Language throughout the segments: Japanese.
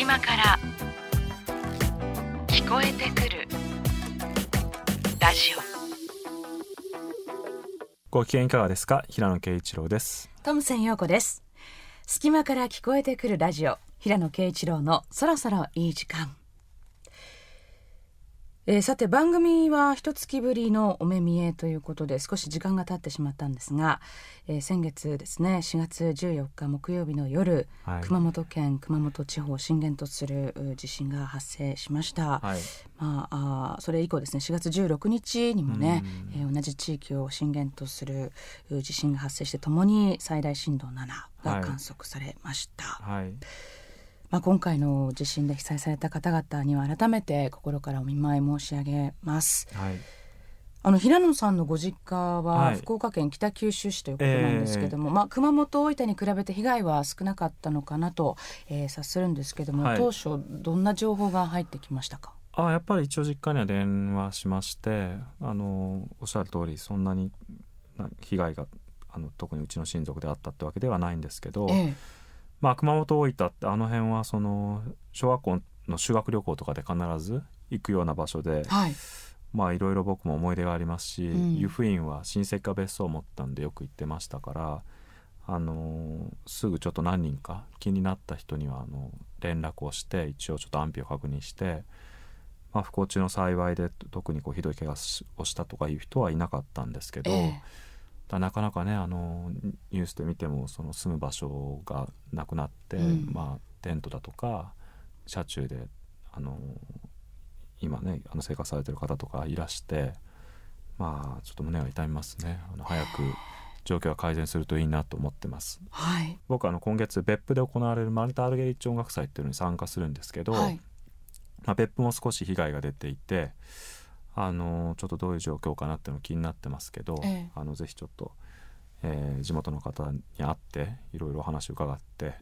隙間から聞こえてくるラジオ。ご機嫌いかがですか？平野啓一郎です。トムセン陽子です。隙間から聞こえてくるラジオ平野啓一郎のそろそろいい時間えー、さて番組は一月ぶりのお目見えということで少し時間が経ってしまったんですが、えー、先月ですね4月14日木曜日の夜、はい、熊本県熊本地方を震源とする地震が発生しました、はい、まあ、あそれ以降ですね4月16日にもね、えー、同じ地域を震源とする地震が発生してともに最大震度7が観測されました。はいまあ、今回の地震で被災された方々には改めて心からお見舞い申し上げます。はい。あの平野さんのご実家は福岡県北九州市ということなんですけども、はいえ。ー、まあ、熊本大分に比べて被害は少なかったのかなと、えー、察するんですけども、はい、当初どんな情報が入ってきましたか？あやっぱり一応実家には電話しましてあのおっしゃる通りそんなに被害があの特にうちの親族であったってわけではないんですけど、えーまあ、熊本大分ってあの辺はその小学校の修学旅行とかで必ず行くような場所で、はい、まあいろいろ僕も思い出がありますし、うん、湯布院は親戚が別荘を持ったんでよく行ってましたからあのすぐちょっと何人か気になった人にはあの連絡をして一応ちょっと安否を確認して、まあ、不幸中の幸いで特にこうひどい怪我をしたとかいう人はいなかったんですけど。えーだなかなかねあのニュースで見てもその住む場所がなくなって、うん、まあ、テントだとか車中であの今ねあの生活されてる方とかいらしてまあちょっと胸が痛みますね。あの早く状況が改善するといいなと思ってます、はい、僕あの今月別府で行われるマルタ・アルゲリッチ音楽祭っていうのに参加するんですけど、はい、まあ、別府も少し被害が出ていてあのちょっとどういう状況かなっていうの気になってますけど、ええ、あのぜひちょっと、えー、地元の方に会っていろいろお話を伺って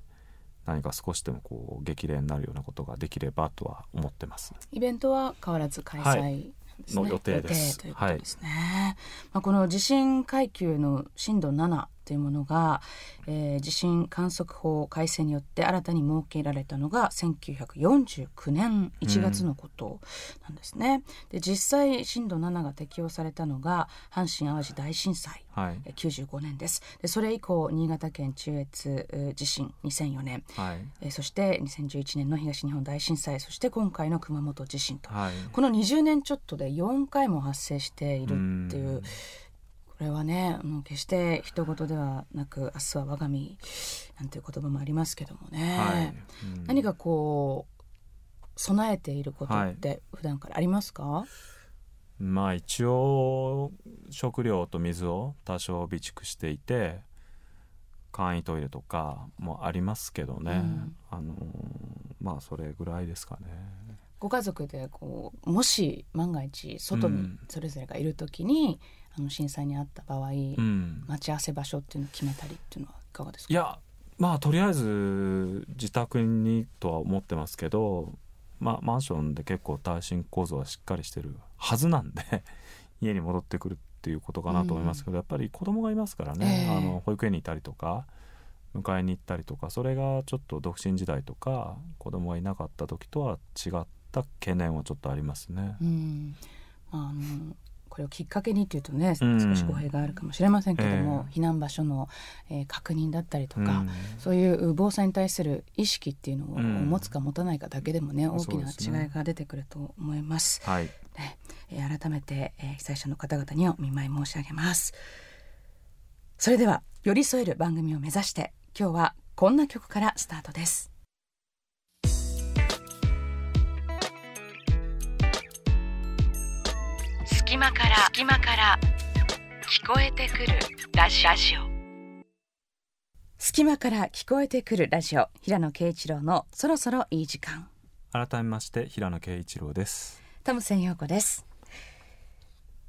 何か少しでもこう激励になるようなことができればとは思ってます。イベントは変わらず開催、はいの予定です。ということですね。はい、まあこの地震階級の震度7というものが、えー、地震観測法改正によって新たに設けられたのが1949年1月のことなんですね。うん、で実際震度7が適用されたのが阪神・淡路大震災、はい、95年です。でそれ以降新潟県中越地震2004年、はい、えー、そして2011年の東日本大震災そして今回の熊本地震と、はい、この20年ちょっとで4回も発生しているっていう。うこれはねもう決して人事ではなく明日は我が身なんていう言葉もありますけどもね、はい。うん、何かこう備えていることって普段からありますか、はい、まあ一応食料と水を多少備蓄していて簡易トイレとかもありますけどね、うん、あのまあそれぐらいですかね。ご家族でこうもし万が一外にそれぞれがいる時に、あの震災にあった場合、うん、待ち合わせ場所っていうのを決めたりっていうのはいかがですか？いやまあとりあえず自宅にとは思ってますけど、まあ、マンションで結構耐震構造はしっかりしてるはずなんで 家に戻ってくるっていうことかなと思いますけど、うん、やっぱり子供がいますからね、えー、あの保育園にいたりとか迎えに行ったりとかそれがちょっと独身時代とか子供がいなかった時とは違った懸念はちょっとありますね。うん。あのこれをきっかけにというとね、少し語弊があるかもしれませんけども、えー、避難場所の、えー、確認だったりとか、うん、そういう防災に対する意識っていうのを持つか持たないかだけでもね、うん、大きな違いが出てくると思います。はい、ね。えー、改めて、えー、被災者の方々にお見舞い申し上げます。それでは寄り添える番組を目指して今日はこんな曲からスタートです。隙間から隙間から聞こえてくるラジオ。隙間から聞こえてくるラジオ。平野啓一郎のそろそろいい時間。改めまして平野啓一郎です。トムセン陽子です。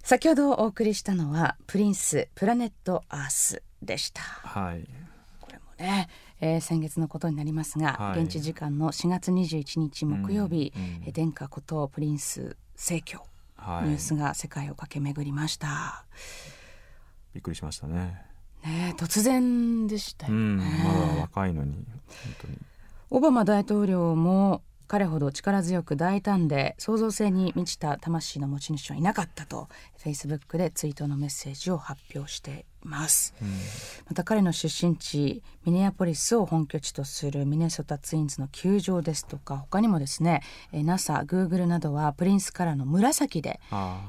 先ほどお送りしたのはプリンス Planet Earth でした。はい。これもねえー、先月のことになりますが、はい、現地時間の4月21日木曜日、うんうん、殿下ことプリンス逝去ニュースが世界を駆け巡りました。びっくりしましたね。ね突然でしたよね。まだ若いのに本当に。オバマ大統領も彼ほど力強く大胆で創造性に満ちた魂の持ち主はいなかったとフェイスブックで追悼のメッセージを発表しています、うん、また彼の出身地ミネアポリスを本拠地とするミネソタツインズの球場ですとか他にもですね NASA、グーグルなどはプリンスカラーの紫で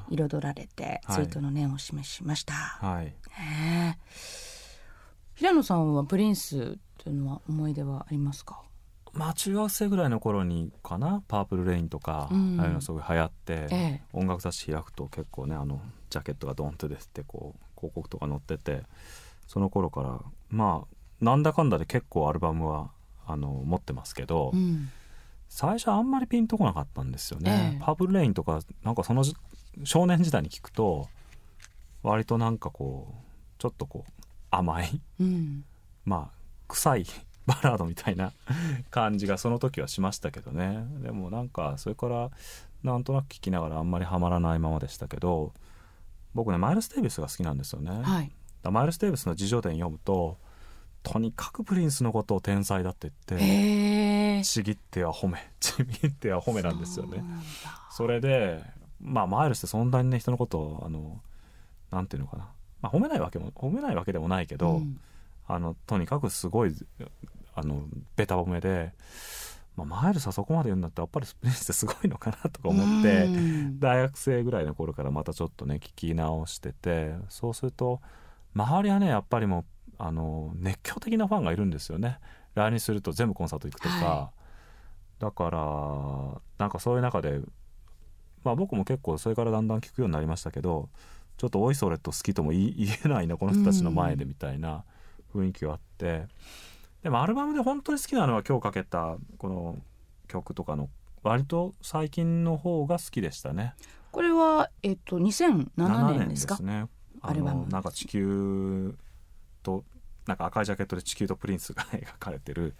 彩られて追悼の念を示しました、はい、平野さんはプリンスというのは思い出はありますか？まあ中学生ぐらいの頃にかな「Purple Rain」とか、うん、ああいうのすごい流行って、ええ、音楽雑誌開くと結構ねあのジャケットがドンと出てこう広告とか載っててその頃からまあなんだかんだで結構アルバムはあの持ってますけど、うん、最初あんまりピンとこなかったんですよね。え、パープルレインとかなんかその少年時代に聞くと割となんかこうちょっとこう甘い、うん、まあ臭いバラードみたいな感じがその時はしましたけどね。でもなんかそれからなんとなく聞きながらあんまりハマらないままでしたけど僕ねマイルス・テイビスが好きなんですよね、はい、マイルス・テイビスの自叙伝読むととにかくプリンスのことを天才だって言ってちぎっては褒め ちぎっては褒めなんですよね。それでまあマイルスってそんなにね人のことをあのなんていうのかな、まあ、褒めないわけも褒めないわけでもないけど、うん。あのとにかくすごいあのベタ褒めで、まあ、マイルスはそこまで言うんだったらやっぱりスプリンスってすごいのかなとか思って大学生ぐらいの頃からまたちょっとね聞き直しててそうすると周りはねやっぱりもうあの熱狂的なファンがいるんですよね。来日すると全部コンサート行くとか、はい、だからなんかそういう中でまあ僕も結構それからだんだん聞くようになりましたけどちょっとおいそれと好きとも言えないなこの人たちの前でみたいな。雰囲気があってでもアルバムで本当に好きなのは今日かけたこの曲とかの割と最近の方が好きでしたね。これはえっと2007年ですか？ですね。アルバムなんか地球となんか赤いジャケットで地球とプリンスが描かれてる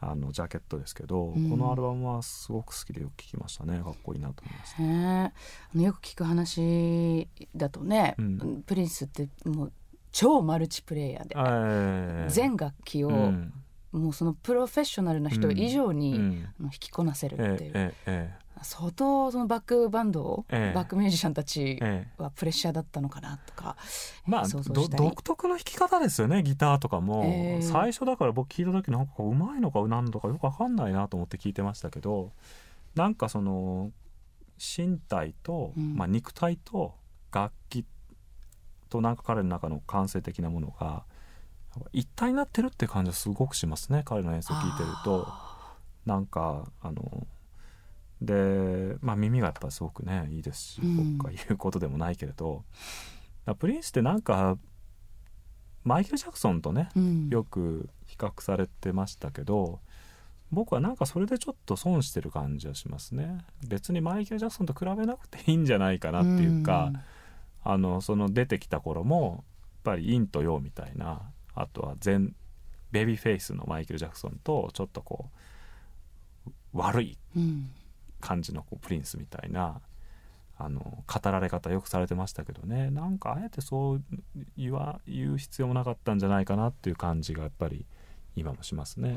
あのジャケットですけど、うん、このアルバムはすごく好きでよく聞きましたねかっこいいなと思いました、ね、あのよく聞く話だとね、うん、プリンスってもう超マルチプレイヤーで全楽器を、うん、もうそのプロフェッショナルな人以上に、うん、弾きこなせるっていう、相当そのバックバンド、バックミュージシャンたちはプレッシャーだったのかなとか、まあ独特の弾き方ですよねギターとかも、最初だから僕聞いた時なんかうまいのか何とかよく分かんないなと思って聞いてましたけどなんかその身体と、まあ、肉体と楽器となんか彼の中の感性的なものが一体になってるって感じはすごくしますね彼の演奏を聴いてると。なんかあので、まあ、耳がやっぱすごくねいいですし、うん、僕が言うことでもないけれど。プリンスってなんかマイケル・ジャクソンとね、うん、よく比較されてましたけど僕はなんかそれでちょっと損してる感じはしますね。別にマイケル・ジャクソンと比べなくていいんじゃないかなっていうか、うんあのその出てきた頃もやっぱり陰と陽みたいなあとは全ベビーフェイスのマイケル・ジャクソンとちょっとこう悪い感じのこうプリンスみたいな、あの語られ方よくされてましたけどね。なんかあえてそう言わ言う必要もなかったんじゃないかなっていう感じがやっぱり今もしますね。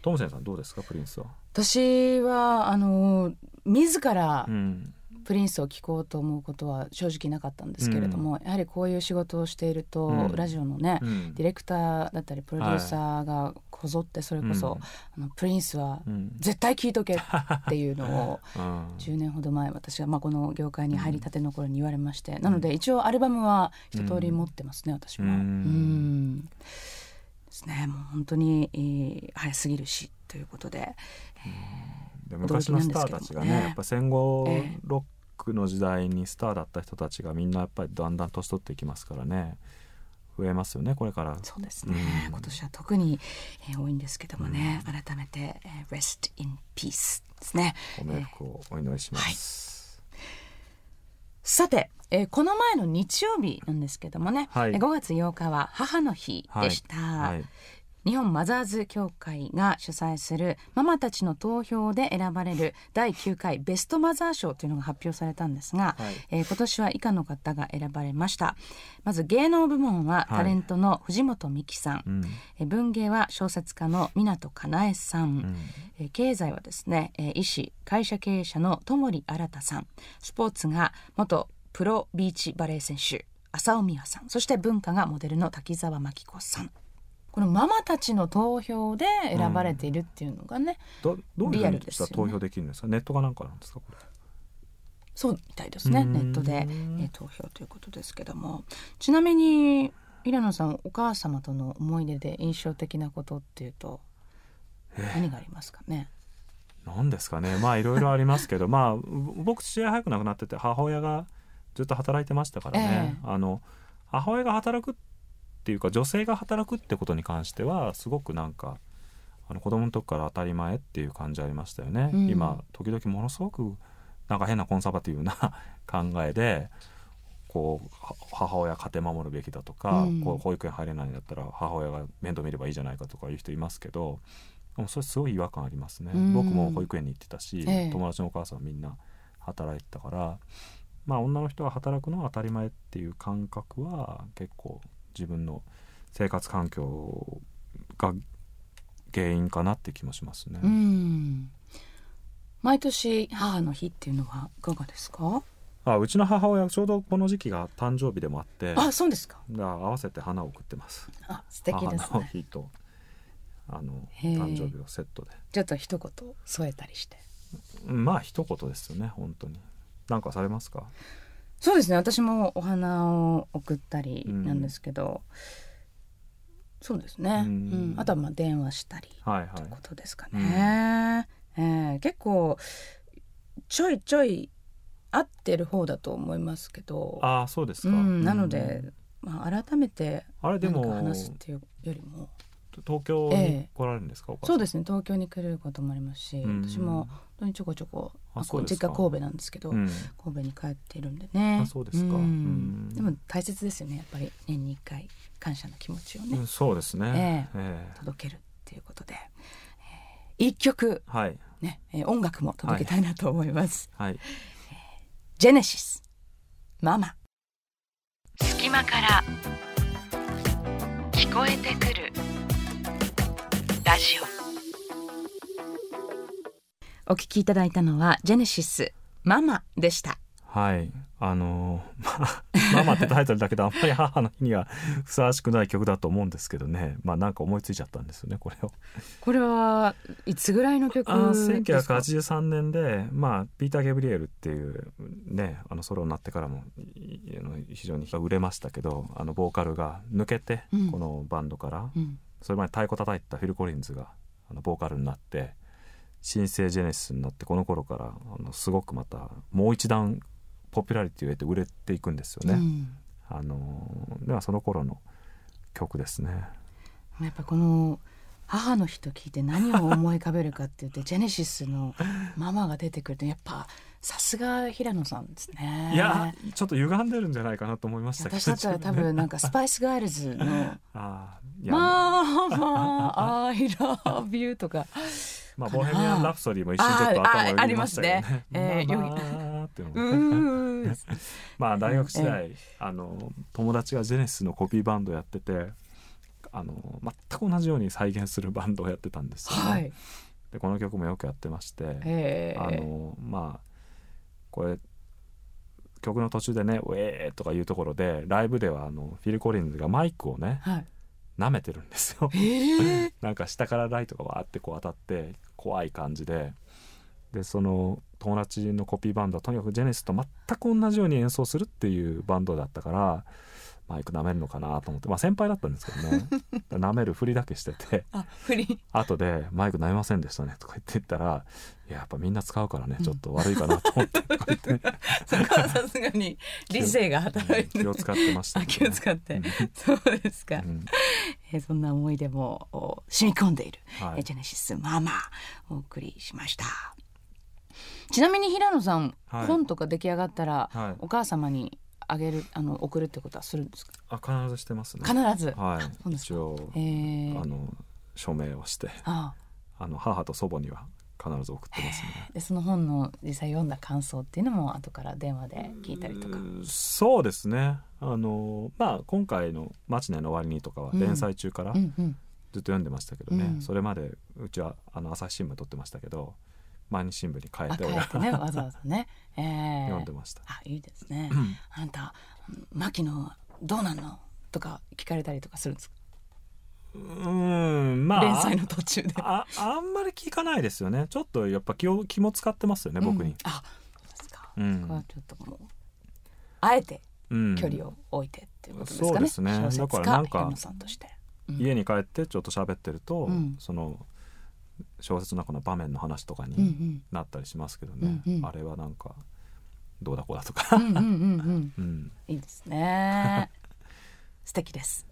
トムセンさんどうですかプリンスは？私はあの自ら、うんプリンスを聴こうと思うことは正直なかったんですけれども、うん、やはりこういう仕事をしていると、うん、ラジオのね、うん、ディレクターだったりプロデューサーがこぞってそれこそ、あのプリンスは絶対聴いとけっていうのを 10年ほど前私が、まあ、この業界に入りたての頃に言われまして、なので一応アルバムは一通り持ってますね、私も。うん。ですね。もう本当に、えー、早すぎるしということで。えー、昔のスターたちがね、ね、やっぱ戦後ロックの時代にスターだった人たちがみんなやっぱりだんだん年取っていきますからね。増えますよねこれから。そうですね、うん、今年は特に、えー、多いんですけどもね、うん、改めて、えー、Rest in Peace ですね。ご冥福をお祈りします、えーはい、さて、えー、この前の日曜日なんですけどもね、はい、5月8日は母の日でした、はい。はい日本マザーズ協会が主催するママたちの投票で選ばれる第9回ベストマザー賞というのが発表されたんですが、はい、えー、今年は以下の方が選ばれました。まず芸能部門はタレントの藤本美貴さん、はい、文芸は小説家の湊かなえさん、うん、経済はですね医師会社経営者の友利新さん。スポーツが元プロビーチバレー選手浅尾美和さん。そして文化がモデルの滝沢真紀子さんこのママたちの投票で選ばれているっていうのがね、うん、どどういうふうに投票できるんですか？ネットかなんかなんですかこれ。そうみたいですねネットで、え投票ということですけども。ちなみに平野さんお母様との思い出で印象的なことっていうと何がありますかね？何ですかね。まあいろいろありますけどまあ僕父親早く亡くなってて母親がずっと働いてましたからね、えー、あの母親が働くっていうか女性が働くってことに関してはすごくなんかあの子供の時から当たり前っていう感じありましたよね、うん、今時々ものすごくなんか変なコンサバティブな考えでこう母親家庭守るべきだとか、うん、こう保育園入れないんだったら母親が面倒見ればいいじゃないかとかいう人いますけどもそれすごい違和感ありますね、うん、僕も保育園に行ってたし、ええ、友達のお母さんみんな働いてたからまあ女の人が働くのは当たり前っていう感覚は結構自分の生活環境が原因かなって気もしますね。毎年母の日っていうのはいかがですか？あうちの母親ちょうどこの時期が誕生日でもあってあそうですか。合わせて花を送ってます。あ素敵ですね。母の日とあの誕生日をセットで。ちょっと一言添えたりして。まあ一言ですよね本当に。なんかされますか？そうですね。私もお花を送ったりなんですけど、うん、そうですね、うん、あとはまあ電話したりということですかね、うん、えー、結構ちょいちょい合ってる方だと思いますけど。あそうですか、なので、まあ、改めて何か話すっていうよりも東京に来られるんですか、ええ、そうですね。東京に来ることもありますし、私も本当にちょこちょこあ実家神戸なんですけど、うん、神戸に帰っているんでね。あそうですか、うん、でも大切ですよね。やっぱり年に1回感謝の気持ちをね、うん、そうですね、ええ。ー、届けるっていうことで、えー、一曲、はい。ねえー、音楽も届けたいなと思います、はい、はい、ジェネシスママ。隙間から聞こえてくるラジオ。お聞きいただいたのはジェネシスママでした。はい。あの ママってタイトルだけどあんまり母の日には ふさわしくない曲だと思うんですけどね。まあなんか思いついちゃったんですよねこれを。これはいつぐらいの曲ですか？1983年でまあピーター・ゲブリエルっていうねあのソロになってからも非常に売れましたけどあのボーカルが抜けて、うん、このバンドから、うん、それまで太鼓叩いたフィル・コリンズがあのボーカルになって新生ジェネシスになってこの頃からあのすごくまたもう一段ポピュラリティを得て売れていくんですよね。うん、あのではその頃の曲ですね。やっぱこの母の日と聞いて何を思い浮かべるかって言ってジェネシスのママが出てくるとやっぱさすが平野さんですね。いやちょっと歪んでるんじゃないかなと思いました私だったら多分なんか スパイスガールズの「あまあまあ I love you」とか。まあ、ボヘミアン・ラプソディも一瞬ちょっと頭をよぎましたよね。えまあ 大学時代、あの友達がジェネシスのコピーバンドやっててあの全く同じように再現するバンドをやってたんですよね。はい、でこの曲もよくやってまして、あのまあこれ曲の途中でね「ウェー」とかいうところでライブではあのフィル・コリンズがマイクをね、はい、舐めてるんですよ。なんか下からライトがわーってこう当たって怖い感じで。でその友達のコピーバンドはとにかくジェネシスと全く同じように演奏するっていうバンドだったからマイク舐めるのかなと思って。まあ先輩だったんですけどね。舐めるふりだけしてて。あふり。後で「マイク舐めませんでしたね」とか言って言ったら「いややっぱみんな使うからね。ちょっと悪いかな」と思って、うん、そこはさすがに理性が働いて。気を使ってました、ね、気を使って。そうですか、うん、えそんな思い出も染み込んでいる、はい、ジェネシスママお送りしました。ちなみに平野さん、はい、本とか出来上がったら、はい、お母様にあげるあの送るってことはするんですか？あ必ずしてますね。必ず？はい。一応、えー、あの署名をして あの母と祖母には必ず送ってますね。でその本の実際読んだ感想っていうのも後から電話で聞いたりとか。そうですね。あのまあ今回の「マチネの終わりに」とかは連載中からずっと読んでましたけどね、うんうん、それまでうちはあの朝日新聞撮ってましたけど毎日新聞に変えて変えてねわざわざね、えー、読んでました。あいいですね。あんた牧野どうなんのとか聞かれたりとかするんですか？うんまあ連載の途中で。ああんまり聞かないですよね。ちょっとやっぱ気を気も使ってますよね、僕に。あそうですか、うん、ちょっともうあえて距離を置いてっていうことですかね、そうですね。だからなんか家に帰ってちょっと喋ってると、その小説の中の場面の話とかになったりしますけどね、うんうん、あれはなんかどうだこうだとか。いいですね。素敵です。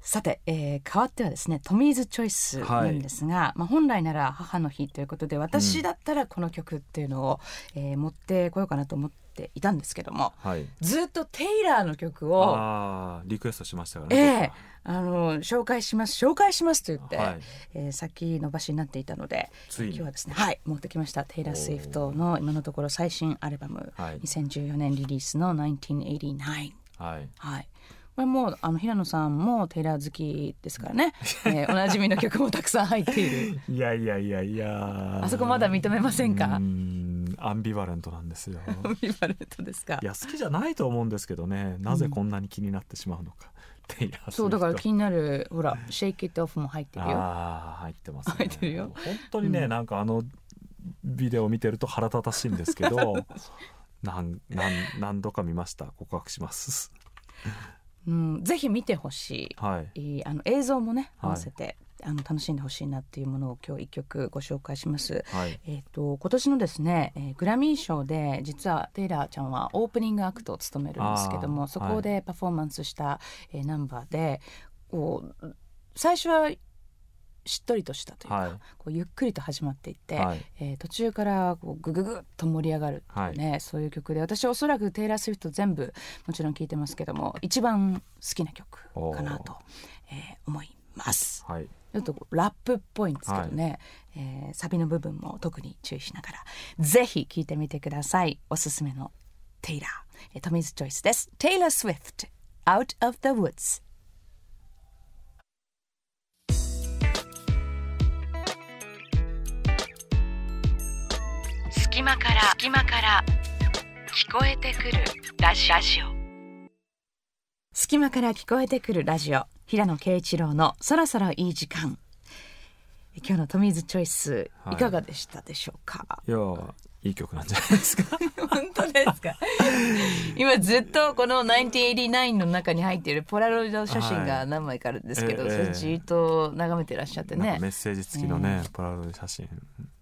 さて、えー、変わってはですねトミーズチョイスなんですが、はい、まあ、本来なら母の日ということで私だったらこの曲っていうのを、うん、えー、持ってこようかなと思っていたんですけども、はい、ずっとテイラーの曲をリクエストしましたからね、えー、あの紹介します紹介しますと言って、はい、えー、先延ばしになっていたので今日はですねはい持ってきましたテイラー・スウィフトの今のところ最新アルバム、はい、2014年リリースの1989。はい、はい。これもうあの平野さんもテイラー好きですからね、えー、おなじみの曲もたくさん入っている。いやいやいやいやあそこまだ認めませんか？アンビバレントなんですよ。アンビバレントですか？いや好きじゃないと思うんですけどね。なぜこんなに気になってしまうのか、うん、そうだから気になるほら「シェイキットオフ」も入ってるよ。ああ入ってます、ね、入ってるよ。本当にね、うん、なんかあのビデオを見てると腹立たしいんですけど 何何何度か見ました。告白します。うん、ぜひ見てほしい、はい、あの映像もね合わせて、はい、あの楽しんでほしいなっていうものを今日一曲ご紹介します。はい、えっ、ー、と今年のですね、えー、グラミー賞で実はテイラーちゃんはオープニングアクトを務めるんですけども、そこでパフォーマンスした、はい、えー、ナンバーでこう最初はしっとりとしたというか、はい、こうゆっくりと始まっていって、はい、えー、途中からこうグググッと盛り上がるっていうね、はい、そういう曲で私おそらくテイラー・スウィフト全部もちろん聴いてますけども一番好きな曲かなと、えー、思います。はい。ちょっとラップっぽいんですけどね、はい、えー、サビの部分も特に注意しながら。ぜひ聴いてみてください。おすすめのテイラー。トミーズチョイスです。テイラー・スウィフト Out of the Woods 隙間から隙間から聞こえてくるラジオ。隙間から聞こえてくるラジオ平野啓一郎のそろそろいい時間。今日のトミーズチョイスい。かがでしたでしょうか、はい、いやいい曲なんじゃないですか？本当ですか？今ずっとこの1989の中に入ってい。るポラロイド写真が何枚かあるんですけど、はい、それじっと眺めてらっしゃってね。メッセージ付きのね、えー、ポラロイド写真。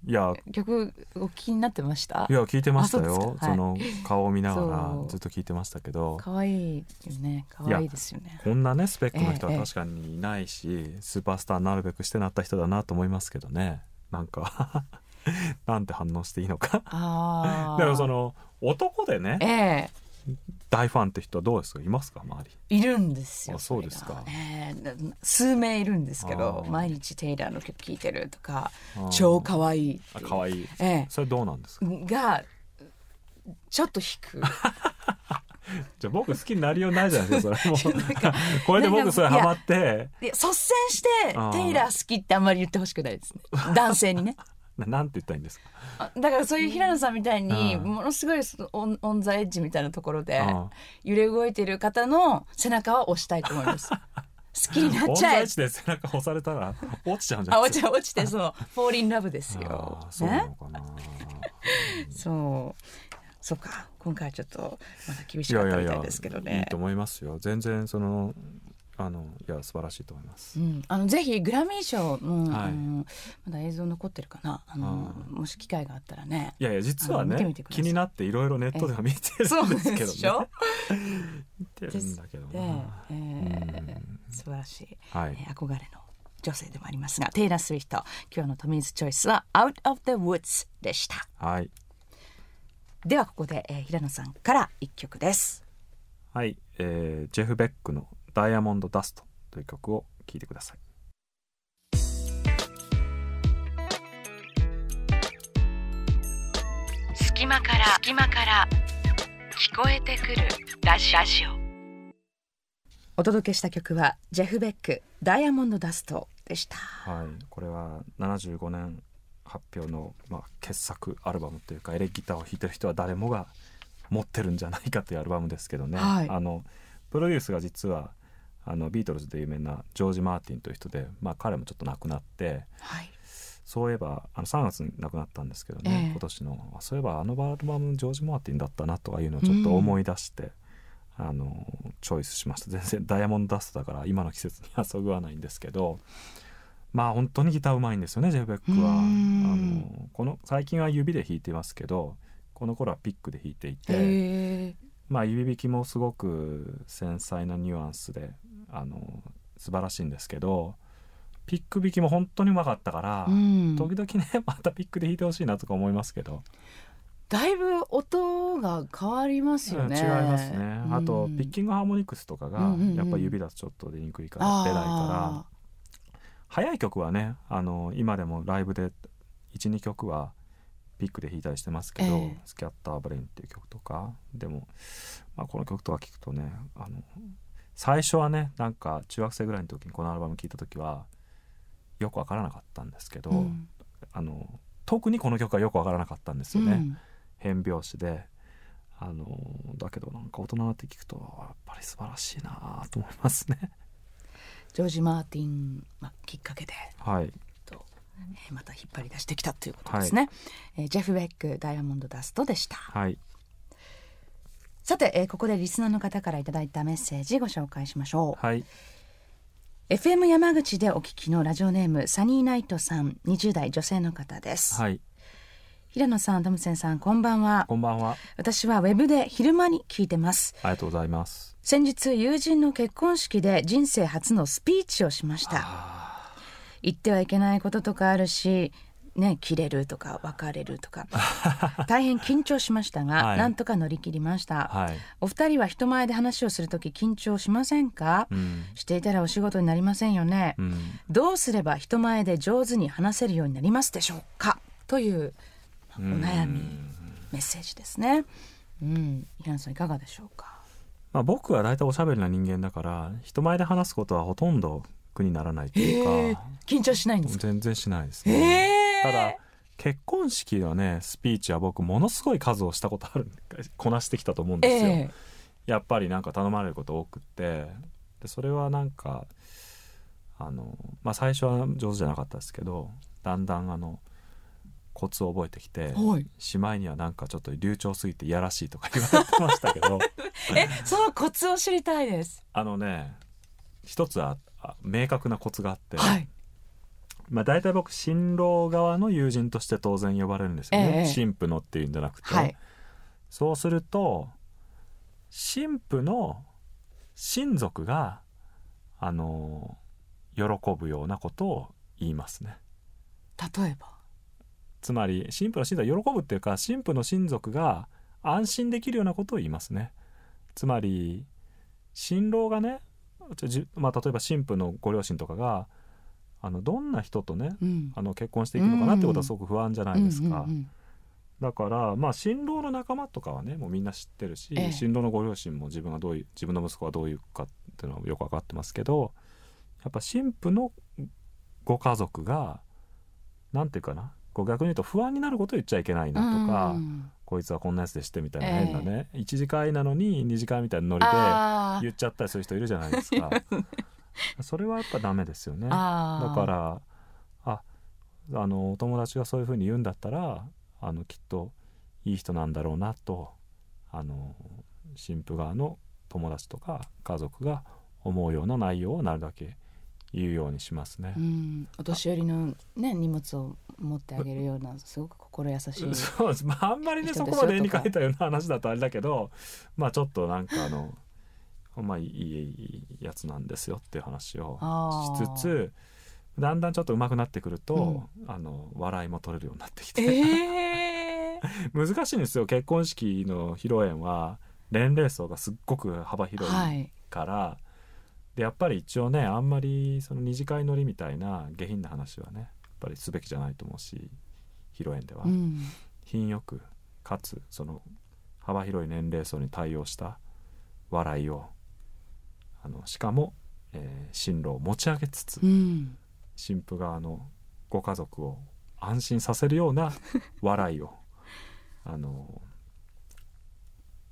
いや。曲お気になってました？いや聞いてましたよ。そ,、の顔を見ながらずっと聞いてましたけど。可愛いよね。可愛いですよね。こんなねスペックの人は確かにいないし、えー、スーパースターになるべくしてなった人だなと思いますけどね。なんか なんて反応していいのか。でもその男でね、えー、大ファンって人はどうですか？いますか？周り。いるんですよそうですか、えー、数名いるんですけど毎日テイラーの曲聴いてるとか超かわいいあかわい。い、え。ー、それどうなんですか？がちょっと引く。じゃあ僕好きになりようないじゃないですかそれも。これで僕それハマって。いや率先してテイラー好きってあんまり言ってほしくないですね。男性にねなんて言ったらいいんですか？だからそういう平野さんみたいにものすごいオンオンザエッジみたいなところで揺れ動いている方の背中は押したいと思います。好きになっちゃえ。で背中押されたら落ちちゃうんじゃないですか。落ちてそのフォーリンラブですよ。そう。そう。そうか今回はちょっとまだ厳しかったみたいですけどね。いやいやいいと思いますよ。全然そのあのいや素晴らしいと思います。うん、あのぜひグラミー賞の、はい、あのまだ映像残ってるかな？あのもし機会があったらね。いやいや実はね気になっていろいろネットでは見てるんですけどね。見てるんだけどな。えー、素晴らしい、はい、えー、憧れの女性でもありますがテイラー・スウィフト今日のトミーズチョイスは「Out of the Woods」でした。はい。ではここで、えー、平野さんから一曲です。はい、えー、ジェフ・ベックのダイヤモンドダストという曲を聴いてください。隙間から隙間から聞こえてくるラジオ。お届けした曲はジェフベックダイヤモンドダストでした。はい、これは75年発表の、まあ、傑作アルバムというかエレキギターを弾いてる人は誰もが持ってるんじゃないかというアルバムですけどね、はい、あのプロデュースが実はあのビートルズで有名なジョージ・マーティンという人で、まあ、彼もちょっと亡くなって、はい、そういえばあの3月に亡くなったんですけどね、えー、今年の。そういえばあのアルバムジョージ・マーティンだったなとかいうのをちょっと思い出して、うん、あのチョイスしました。全然ダイヤモンドダストだから今の季節にはそぐわないんですけどまあ本当にギターうまいんですよねジェフ・ベックは。あのこの最近は指で弾いてますけどこの頃はピックで弾いていて、まあ、指弾きもすごく繊細なニュアンスであの素晴らしいんですけどピック弾きも本当にうまかったから、うん、時々ね またピックで弾いてほしいなとか思いますけど。だいぶ音が変わりますよね。違いますね。あと、うん、ピッキングハーモニクスとかがやっぱ指だとちょっと出にくいから出ないから、早い曲はねあの今でもライブで12曲はピックで弾いたりしてますけど「えー、スキャッター・ブレイン」っていう曲とか。でも、まあ、この曲とか聴くとねあの最初はねなんか中学生ぐらいの時にこのアルバム聴いた時はよく分からなかったんですけど、うん、あの特にこの曲はよく分からなかったんですよね、うん、変拍子で。あのだけどなんか大人になって聞くとやっぱり素晴らしいなと思いますね。ジョージ・マーティン、まあ、きっかけで、はい、えー、また引っ張り出してきたということですね、はい、えー、ジェフ・ベックダイヤモンドダストでした、はい、さて、えー、ここでリスナーの方からいただいたメッセージご紹介しましょう、はい、FM 山口でお聞きのラジオネームサニーナイトさん20代女性の方です、はい平野さん、トムセンさん、こんばんは。こんばんは。私はウェブで昼間に聞いてます。ありがとうございます。先日、友人の結婚式で人生初のスピーチをしました。言ってはいけないこととかあるしね、切れるとか別れるとか。大変緊張しましたが、はい、なんとか乗り切りました、はい、お二人は人前で話をする時緊張しませんか、うん、していたらお仕事になりませんよね、うん、どうすれば人前で上手に話せるようになりますでしょうか？というお悩みメッセージですね。うん。平野さんいかがでしょうか？まあ僕は大体おしゃべりな人間だから人前で話すことはほとんど苦にならないというか、緊張しないんです全然しないですね、ただ結婚式のねスピーチは僕ものすごい数をしたことあるこなしてきたと思うんですよ、えー、やっぱりなんか頼まれること多くってでそれはなんかあのまあ最初は上手じゃなかったですけどだんだんあのコツを覚えてきて、しまいにはなんかちょっと流暢すぎていやらしいとか言われてましたけど。えそのコツを知りたいです。あのね一つは明確なコツがあって、はい、まあ、大体僕新郎側の友人として当然呼ばれるんですよね、えー、新婦のっていうんじゃなくて、はい、そうすると新婦の親族があの喜ぶようなことを言いますね。例えば？つまり新婦の親族が喜ぶっていうか新婦の親族が安心できるようなことを言いますね。つまり新郎がねまあ、例えば新婦のご両親とかがあのどんな人とね、うん、あの結婚していくのかなってことはすごく不安じゃないですか。だからまあ新郎の仲間とかはねもうみんな知ってるし、ええ、新郎のご両親も自分がどういう自分の息子がどういうかっていうのはよく分かってますけどやっぱ新婦のご家族が何て言うかなこう逆に言うと不安になることを言っちゃいけないなとか、こいつはこんなやつでしてみたいな変なね、えー、1次会なのに2次会みたいなノリで言っちゃったりする人いるじゃないですか それはやっぱダメですよね。だからああのお友達がそういうふうに言うんだったらあのきっといい人なんだろうなとあの新婦側の友達とか家族が思うような内容をなるだけ言うようにしますね。お年寄りのね荷物を持ってあげるようなすごく心優しい。そうです、まあ、あんまりねそこまで絵に描いたような話だとあれだけどまあちょっとなんかあのまあいいやつなんですよっていう話をしつつだんだんちょっと上手くなってくると、うん、あの笑いも取れるようになってきて、えー、難しいんですよ。結婚式の披露宴は年齢層がすっごく幅広いから。はい。でやっぱり一応ねあんまりその二次会乗りみたいな下品な話はねやっぱりすべきじゃないと思うし披露宴では、うん、品よくかつその幅広い年齢層に対応した笑いをあのしかも、えー、進路を持ち上げつつ、うん、新婦側のご家族を安心させるような 笑いをあの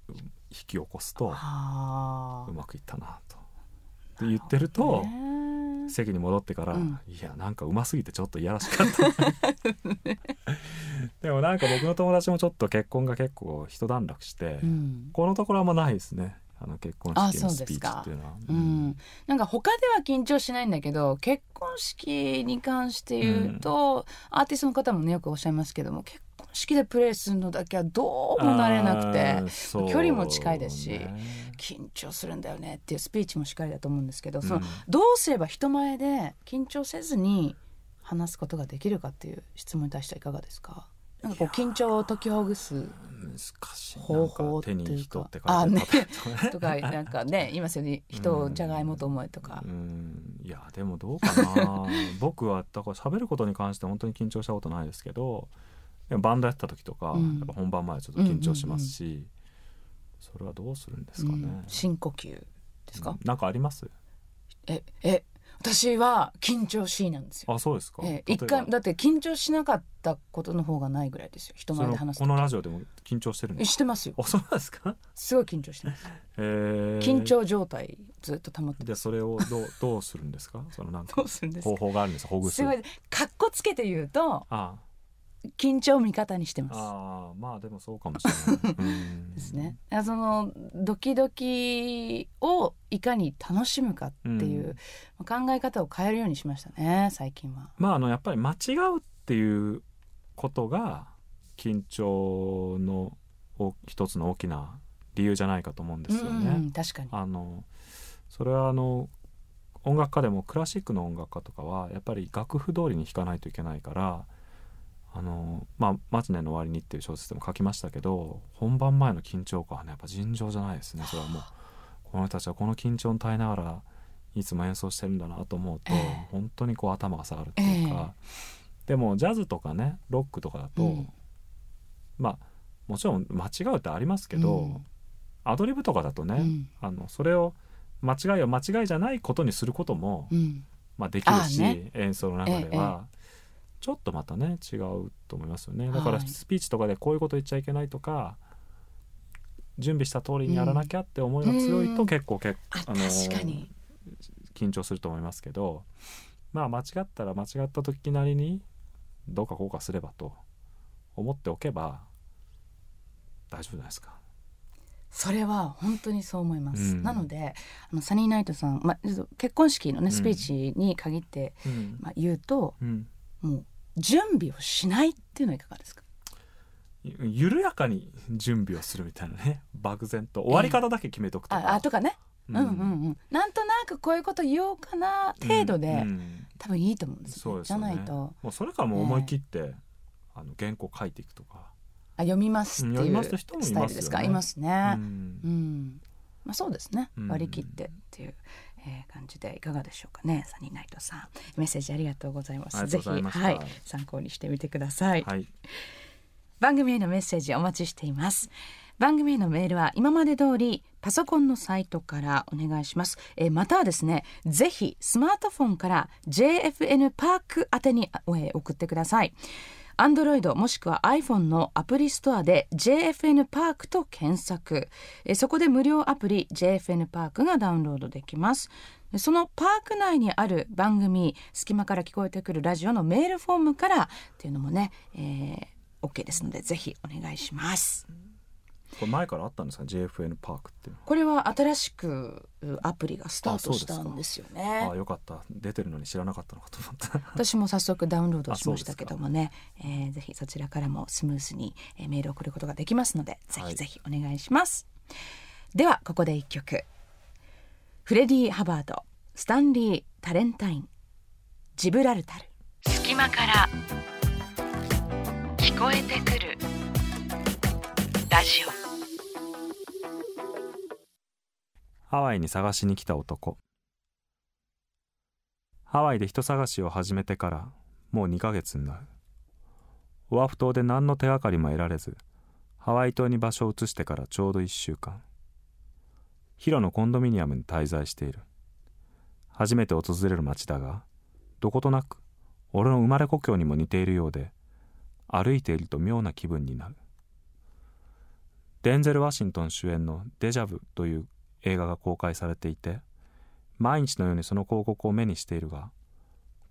引き起こすとうまくいったなと。って言ってると、席に戻ってから、うん、いやなんかうますぎてちょっといやらしかった。でもなんか僕の友達もちょっと結婚が結構一段落して、うん、このところあんまないですねあの結婚式のスピーチっていうのは。うん、なんか他では緊張しないんだけど結婚式に関して言うと、アーティストの方もねよくおっしゃいますけども結婚式でプレイするのだけはどうもなれなくて、距離も近いですし緊張するんだよねっていうスピーチもしっかりだと思うんですけど、そのどうすれば人前で緊張せずに話すことができるかっていう質問に対してはいかがですか？なんかこう緊張を解きほぐす難しい方法っていうかあね。とかなんかね言いますよね人をじゃがいもと思えとか。うん。いやでもどうかな。僕はだから喋ることに関して本当に緊張したことないですけどバンドやった時とか、うん、やっぱ本番前ちょっと緊張しますし、うんうんうん、それはどうするんですかね、うん、深呼吸ですか、なんかあります？ええ私は緊張しいなんですよ。あ、そうですか。えー、一回だって緊張しなかったことの方がないぐらいですよ。人前で話すこのラジオでも緊張してるんですしてますよ。あ、そうですか？すごい緊張してます。えー、緊張状態ずっと保ってでそれをどう どうするんですか？そのなんか方法があるんです。ほぐす。すごいかっこつけて言うと。ああ緊張を味方にしてます。ああ、まあでもそうかもしれない。ですね。そのドキドキをいかに楽しむかっていう、うん、考え方を変えるようにしましたね。最近は。まああのやっぱり間違うっていうことが緊張の一つの大きな理由じゃないかと思うんですよね。うん、確かに。あのそれはあの音楽家でもクラシックの音楽家とかはやっぱり楽譜通りに弾かないといけないから。あのまあ「マチネの終わりに」っていう小説でも書きましたけど本番前の緊張感はねやっぱ尋常じゃないですねそれはもうこの人たちはこの緊張に耐えながらいつも演奏してるんだなと思うと、えー、本当にこう頭が下がるっていうか、えー、でもジャズとかねロックとかだと、うん、まあもちろん間違うってありますけど、うん、アドリブとかだとね、うん、あのそれを間違いを間違いじゃないことにすることも、まあ、できるし、ね、演奏の中では。えーちょっとまたね違うと思いますよね。だからスピーチとかでこういうこと言っちゃいけないとか、準備した通りにやらなきゃって思いが強いと結構け、うん、あの緊張すると思いますけどまあ間違ったら間違った時なりにどうかこうかすればと思っておけば大丈夫じゃないですか。それは本当にそう思います。うん、なのであのサニーナイトさん、まあ、結婚式のねスピーチに限って、うん、まあ、言うと、うん、もう準備をしないっていうのはいかがですか？緩やかに準備をするみたいなね。漠然と。終わり方だけ決めとくとか、えー、あとかね、うん、うんうんうん。なんとなくこういうこと言おうかな程度で、多分いいと思うんですよ、ね、じゃないと。もうそれからもう思い切って、えー、あの原稿書いていくとか。あ読みますっていうスタイルですか？いますね、うん、うん、まあ、そうですね。割り切ってっていう、えー、感じでいかがでしょうかね。サニーナイトさん。メッセージありがとうございます。ぜひはい。参考にしてみてください、はい、番組へのメッセージお待ちしています。番組へのメールは今まで通りパソコンのサイトからお願いします、えー、またはですねぜひスマートフォンから JFN パーク宛てに、えー、送ってください。Android もしくは iPhone のアプリストアで JFN パークと検索。えそこで無料アプリ JFN パークがダウンロードできます。そのパーク内にある番組隙間から聞こえてくるラジオのメールフォームからっていうのもね、えー、OK ですのでぜひお願いします。これ前からあったんですか？JFN パークってこれは新しくアプリがスタートしたんですよね。あよかった。出てるのに知らなかったのかと思った。私も早速ダウンロードしましたけどもね、えー、ぜひそちらからもスムーズに、えー、メールを送ることができますのでぜひぜひお願いします、はい、ではここで一曲。フレディ・ハバードスタンリー・タレンタインジブラルタル。隙間から聞こえてくるラジオハワイに探しに来た男。ハワイで人探しを始めてからもう2ヶ月になる。オアフ島で何の手がかりも得られずハワイ島に場所を移してからちょうど1週間。ヒロのコンドミニアムに滞在している。初めて訪れる街だがどことなく俺の生まれ故郷にも似ているようで歩いていると妙な気分になる。デンゼル・ワシントン主演の「デジャブ」という映画が公開されていて毎日のようにその広告を目にしているが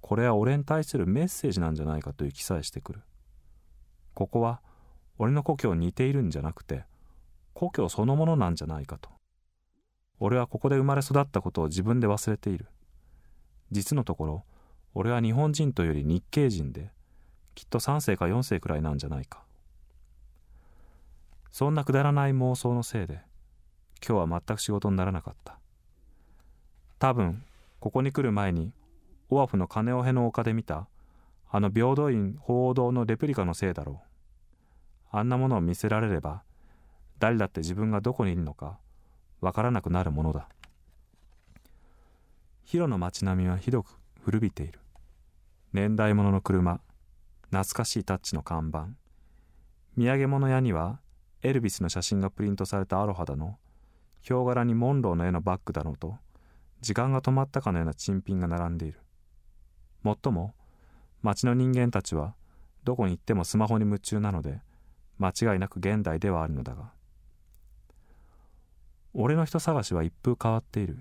これは俺に対するメッセージなんじゃないかという気さえしてくる。ここは俺の故郷に似ているんじゃなくて故郷そのものなんじゃないかと。俺はここで生まれ育ったことを自分で忘れている。実のところ俺は日本人というより日系人できっと3世か4世くらいなんじゃないか。そんなくだらない妄想のせいで今日は全く仕事にならなかった。多分ここに来る前にオアフの金尾への丘で見たあの平等院鳳凰堂のレプリカのせいだろう。あんなものを見せられれば誰だって自分がどこにいるのかわからなくなるものだ。ヒロの街並みはひどく古びている。年代物の車懐かしいタッチの看板。土産物屋にはエルビスの写真がプリントされたアロハだの。ヒョウ柄にモンローの絵のバッグだのと時間が止まったかのような珍品が並んでいる。もっとも街の人間たちはどこに行ってもスマホに夢中なので間違いなく現代ではあるのだが。俺の人探しは一風変わっている。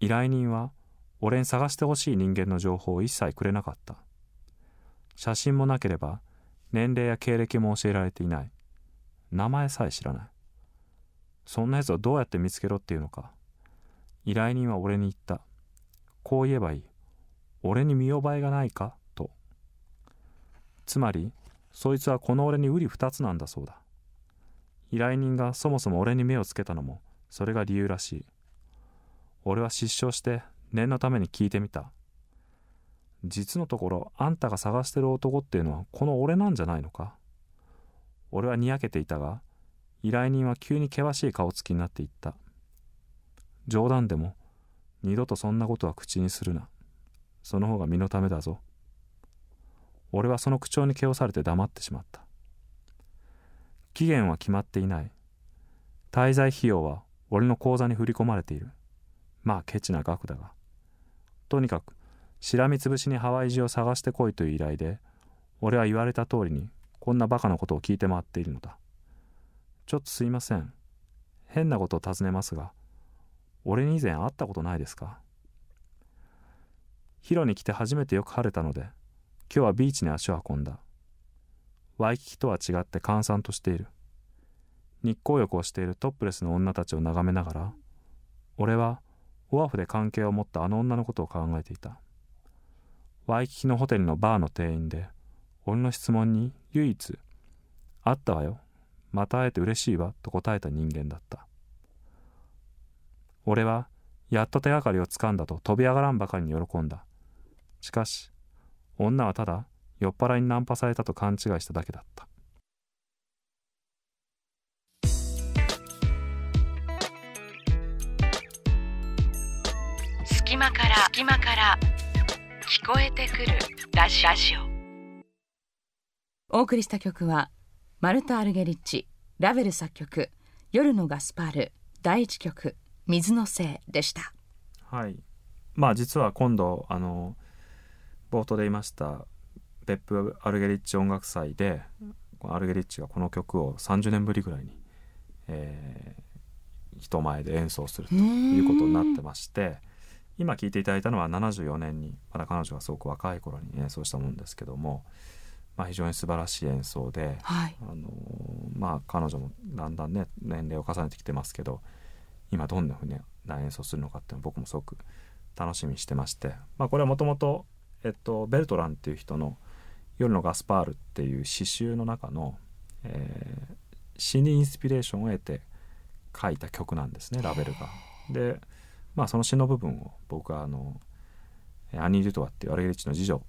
依頼人は俺に探してほしい人間の情報を一切くれなかった。写真もなければ年齢や経歴も教えられていない。名前さえ知らない。そんなやつをどうやって見つけろっていうのか。依頼人は俺に言った。こう言えばいい。俺に見覚えがないか？と。つまりそいつはこの俺に瓜二つなんだそうだ。依頼人がそもそも俺に目をつけたのもそれが理由らしい。俺は失笑して念のために聞いてみた。実のところあんたが探してる男っていうのはこの俺なんじゃないのか？俺はにやけていたが依頼人は急に険しい顔つきになっていった。冗談でも二度とそんなことは口にするな。その方が身のためだぞ。俺はその口調に気をされて黙ってしまった。期限は決まっていない。滞在費用は俺の口座に振り込まれている。まあケチな額だが。とにかくしらみつぶしにハワイ中を探してこいという依頼で俺は言われた通りにこんなバカなことを聞いて回っているのだ。ちょっとすいません。変なことを尋ねますが俺に以前会ったことないですか？ヒロに来て初めてよく晴れたので今日はビーチに足を運んだ。ワイキキとは違って閑散としている。日光浴をしているトップレスの女たちを眺めながら俺はオアフで関係を持ったあの女のことを考えていた。ワイキキのホテルのバーの店員で俺の質問に唯一「あったわよ。また会えて嬉しいわ」と答えた人間だった。俺はやっと手がかりをつかんだと飛び上がらんばかりに喜んだ。しかし女はただ酔っ払いにナンパされたと勘違いしただけだった。隙間から隙間から聞こえてくるラジオ。お送りした曲はマルタ・アルゲリッチラベル作曲「夜のガスパール」第一曲「水のせい」でした。はい。まあ実は今度あの冒頭で言いました別府アルゲリッチ音楽祭でアルゲリッチがこの曲を30年ぶりぐらいに、えー、人前で演奏するということになってまして今聴いていただいたのは74年にまだ彼女がすごく若い頃に演奏したもんですけども、まあ、非常に素晴らしい演奏で、はい、あのまあ、齢もだんだんね年齢を重ねてきてますけど今どんなふうな演奏するのかっていうのを僕もすごく楽しみにしてまして、まあ、これはもともとベルトランっていう人の「夜のガスパール」っていう詩集の中の、えー、詩にインスピレーションを得て書いた曲なんですねラベルが。でまあその詩の部分を僕はあのアニー・デュトワっていうアルゲリッチの次女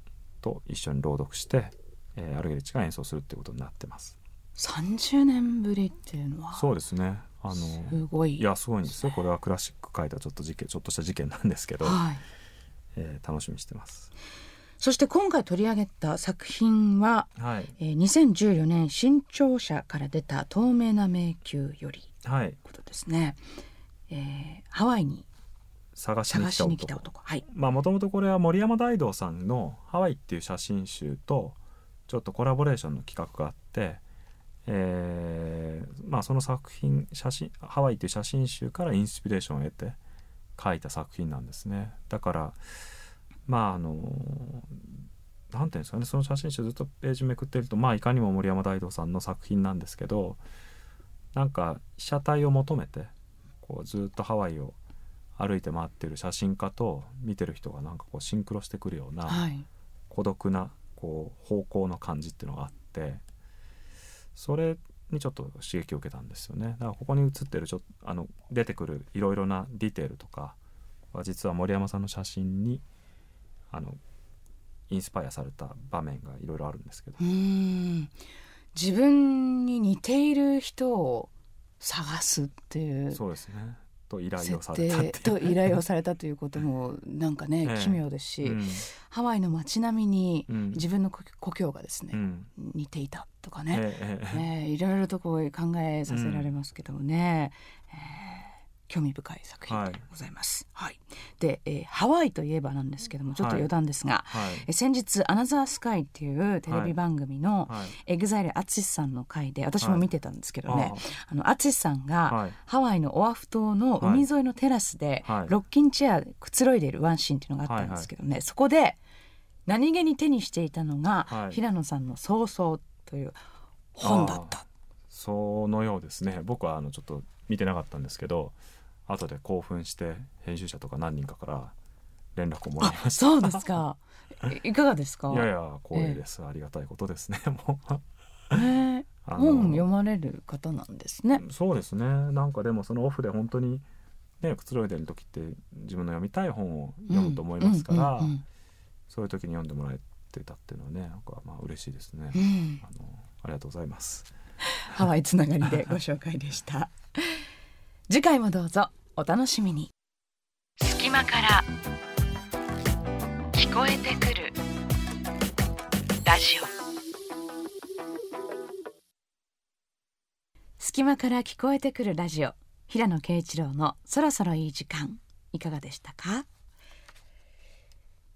と一緒に朗読して、えー、アルゲリッチが演奏するっていうことになってます。30年ぶりっていうのはそうですね。あのすごい、いやすごいんですよ。これはクラシック書いたちょっと事件ちょっとした事件なんですけど、はい、えー、楽しみにしてます。そして今回取り上げた作品は、はい。えー、2014年新潮社から出た「透明な迷宮」より。はい。ことですね、えー、ハワイに探しに来た男。はい。まあもともとこれは森山大道さんの「ハワイ」っていう写真集とちょっとコラボレーションの企画があってえー、まあその作品写真ハワイっていう写真集からインスピレーションを得て書いた作品なんですね。だからまああの何て言うんですかねその写真集ずっとページめくってるとまあいかにも森山大道さんの作品なんですけどなんか被写体を求めてこうずっとハワイを歩いて回ってる写真家と見てる人がなんかこうシンクロしてくるような、孤独なこう方向の感じっていうのがあってそれにちょっと刺激を受けたんですよね。だからここに写ってるちょあの出てくるいろいろなディテールとかは実は森山さんの写真にあのインスパイアされた場面がいろいろあるんですけど。自分に似ている人を探すっていう。そうですねと依頼をされたと依頼をされたということも なんかね、ええ、奇妙ですし、うん、ハワイの街並みに自分の故郷がですね、うん、似ていたとかね、ええいろいろとこう考えさせられますけどもね、うん、えー興味深い作品でございます。はい、はい、で、えー、ハワイといえばなんですけどもちょっと余談ですが、はい、え先日「アナザースカイ」っていうテレビ番組の EXILE ATSUSHI さんの回で私も見てたんですけどね、はい、さんが、ハワイのオアフ島の海沿いのテラスで、ロッキンチェアくつろいでいるワンシーンっていうのがあったんですけどね、そこで何気に手にしていたのが、平野さんの「葬送」という本だった。そのようですね。僕はあのちょっと見てなかったんですけど後で興奮して編集者とか何人かから連絡をもらいました。そうですか。いかがですか？いやいや光栄です、えー、ありがたいことですねもう。え。ー、本読まれる方なんですね。そうですね。なんかでもそのオフで本当にねくつろいでる時って自分の読みたい本を読むと思いますから、そういう時に読んでもらえてたっていうのはねなんかまあ嬉しいですね、うん、あのありがとうございます。ハワイつながりでご紹介でした次回もどうぞ。お楽しみに。隙間から聞こえてくるラジオ。隙間から聞こえてくるラジオ。平野啓一郎のそろそろいい時間。いかがでしたか？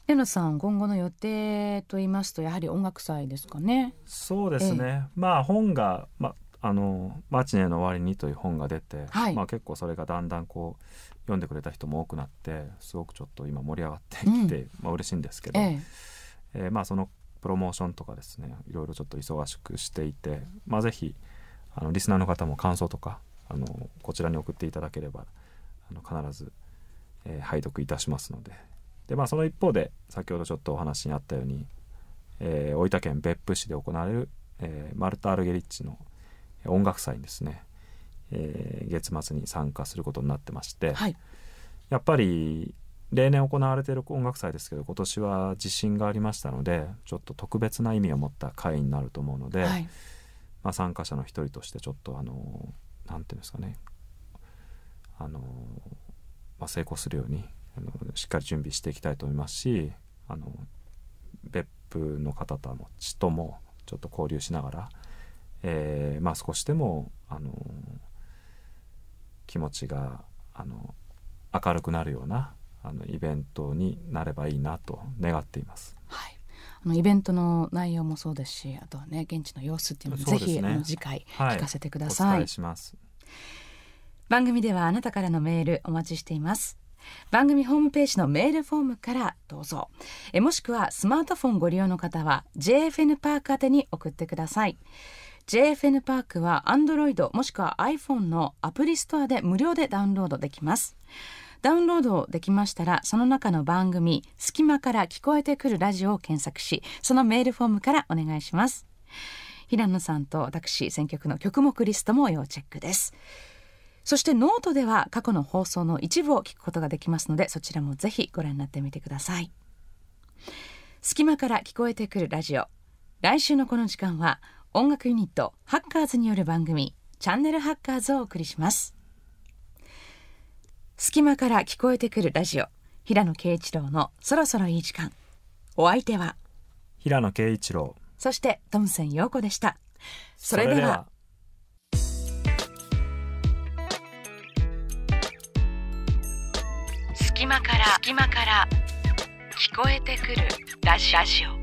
平野さん今後の予定と言いますとやはり音楽祭ですかね。そうですね、ええ、まあ本が、まあの「マチネの終わりに」という本が出て、はい、まあ、結構それがだんだんこう読んでくれた人も多くなってすごくちょっと今盛り上がってきて、うん、まあ嬉しいんですけど、ええ。えー、まあそのプロモーションとかですねいろいろちょっと忙しくしていて、まあ、ぜひあのリスナーの方も感想とかあのこちらに送っていただければあの必ず、えー、拝読いたしますので。で、まあ、その一方で先ほどちょっとお話にあったように、えー、大分県別府市で行われる、えー、マルタ・アルゲリッチの音楽祭にですね、えー、月末に参加することになってまして、はい、やっぱり例年行われている音楽祭ですけど今年は地震がありましたのでちょっと特別な意味を持った会になると思うので、はい、まあ、参加者の一人としてちょっとあのなんていうんですかね。あの、まあ、成功するようにあのしっかり準備していきたいと思いますしあの別府の方とともちょっと交流しながら、えーまあ、少しでもあの気持ちがあの明るくなるようなあのイベントになればいいなと願っています。はい。あのイベントの内容もそうですしあとはね現地の様子っていうのもぜひ、ね、あの次回聞かせてください、はい、番組ではあなたからのメールお待ちしています。番組ホームページのメールフォームからどうぞ。えもしくはスマートフォンご利用の方は JFN パーク宛てに送ってください JFN パークは Android もしくは iPhone のアプリストアで無料でダウンロードできます。ダウンロードできましたらその中の番組「隙間から聞こえてくるラジオ」を検索しそのメールフォームからお願いします。平野さんと私選曲の曲目リストも要チェックです。そしてノートでは過去の放送の一部を聞くことができますのでそちらもぜひご覧になってみてください。隙間から聞こえてくるラジオ。来週のこの時間は音楽ユニットハッカーズによる番組チャンネルハッカーズをお送りします。隙間から聞こえてくるラジオ平野啓一郎のそろそろいい時間。お相手は平野啓一郎。そしてトムセン陽子でした。それでは。隙間から隙間から聞こえてくるラジオ。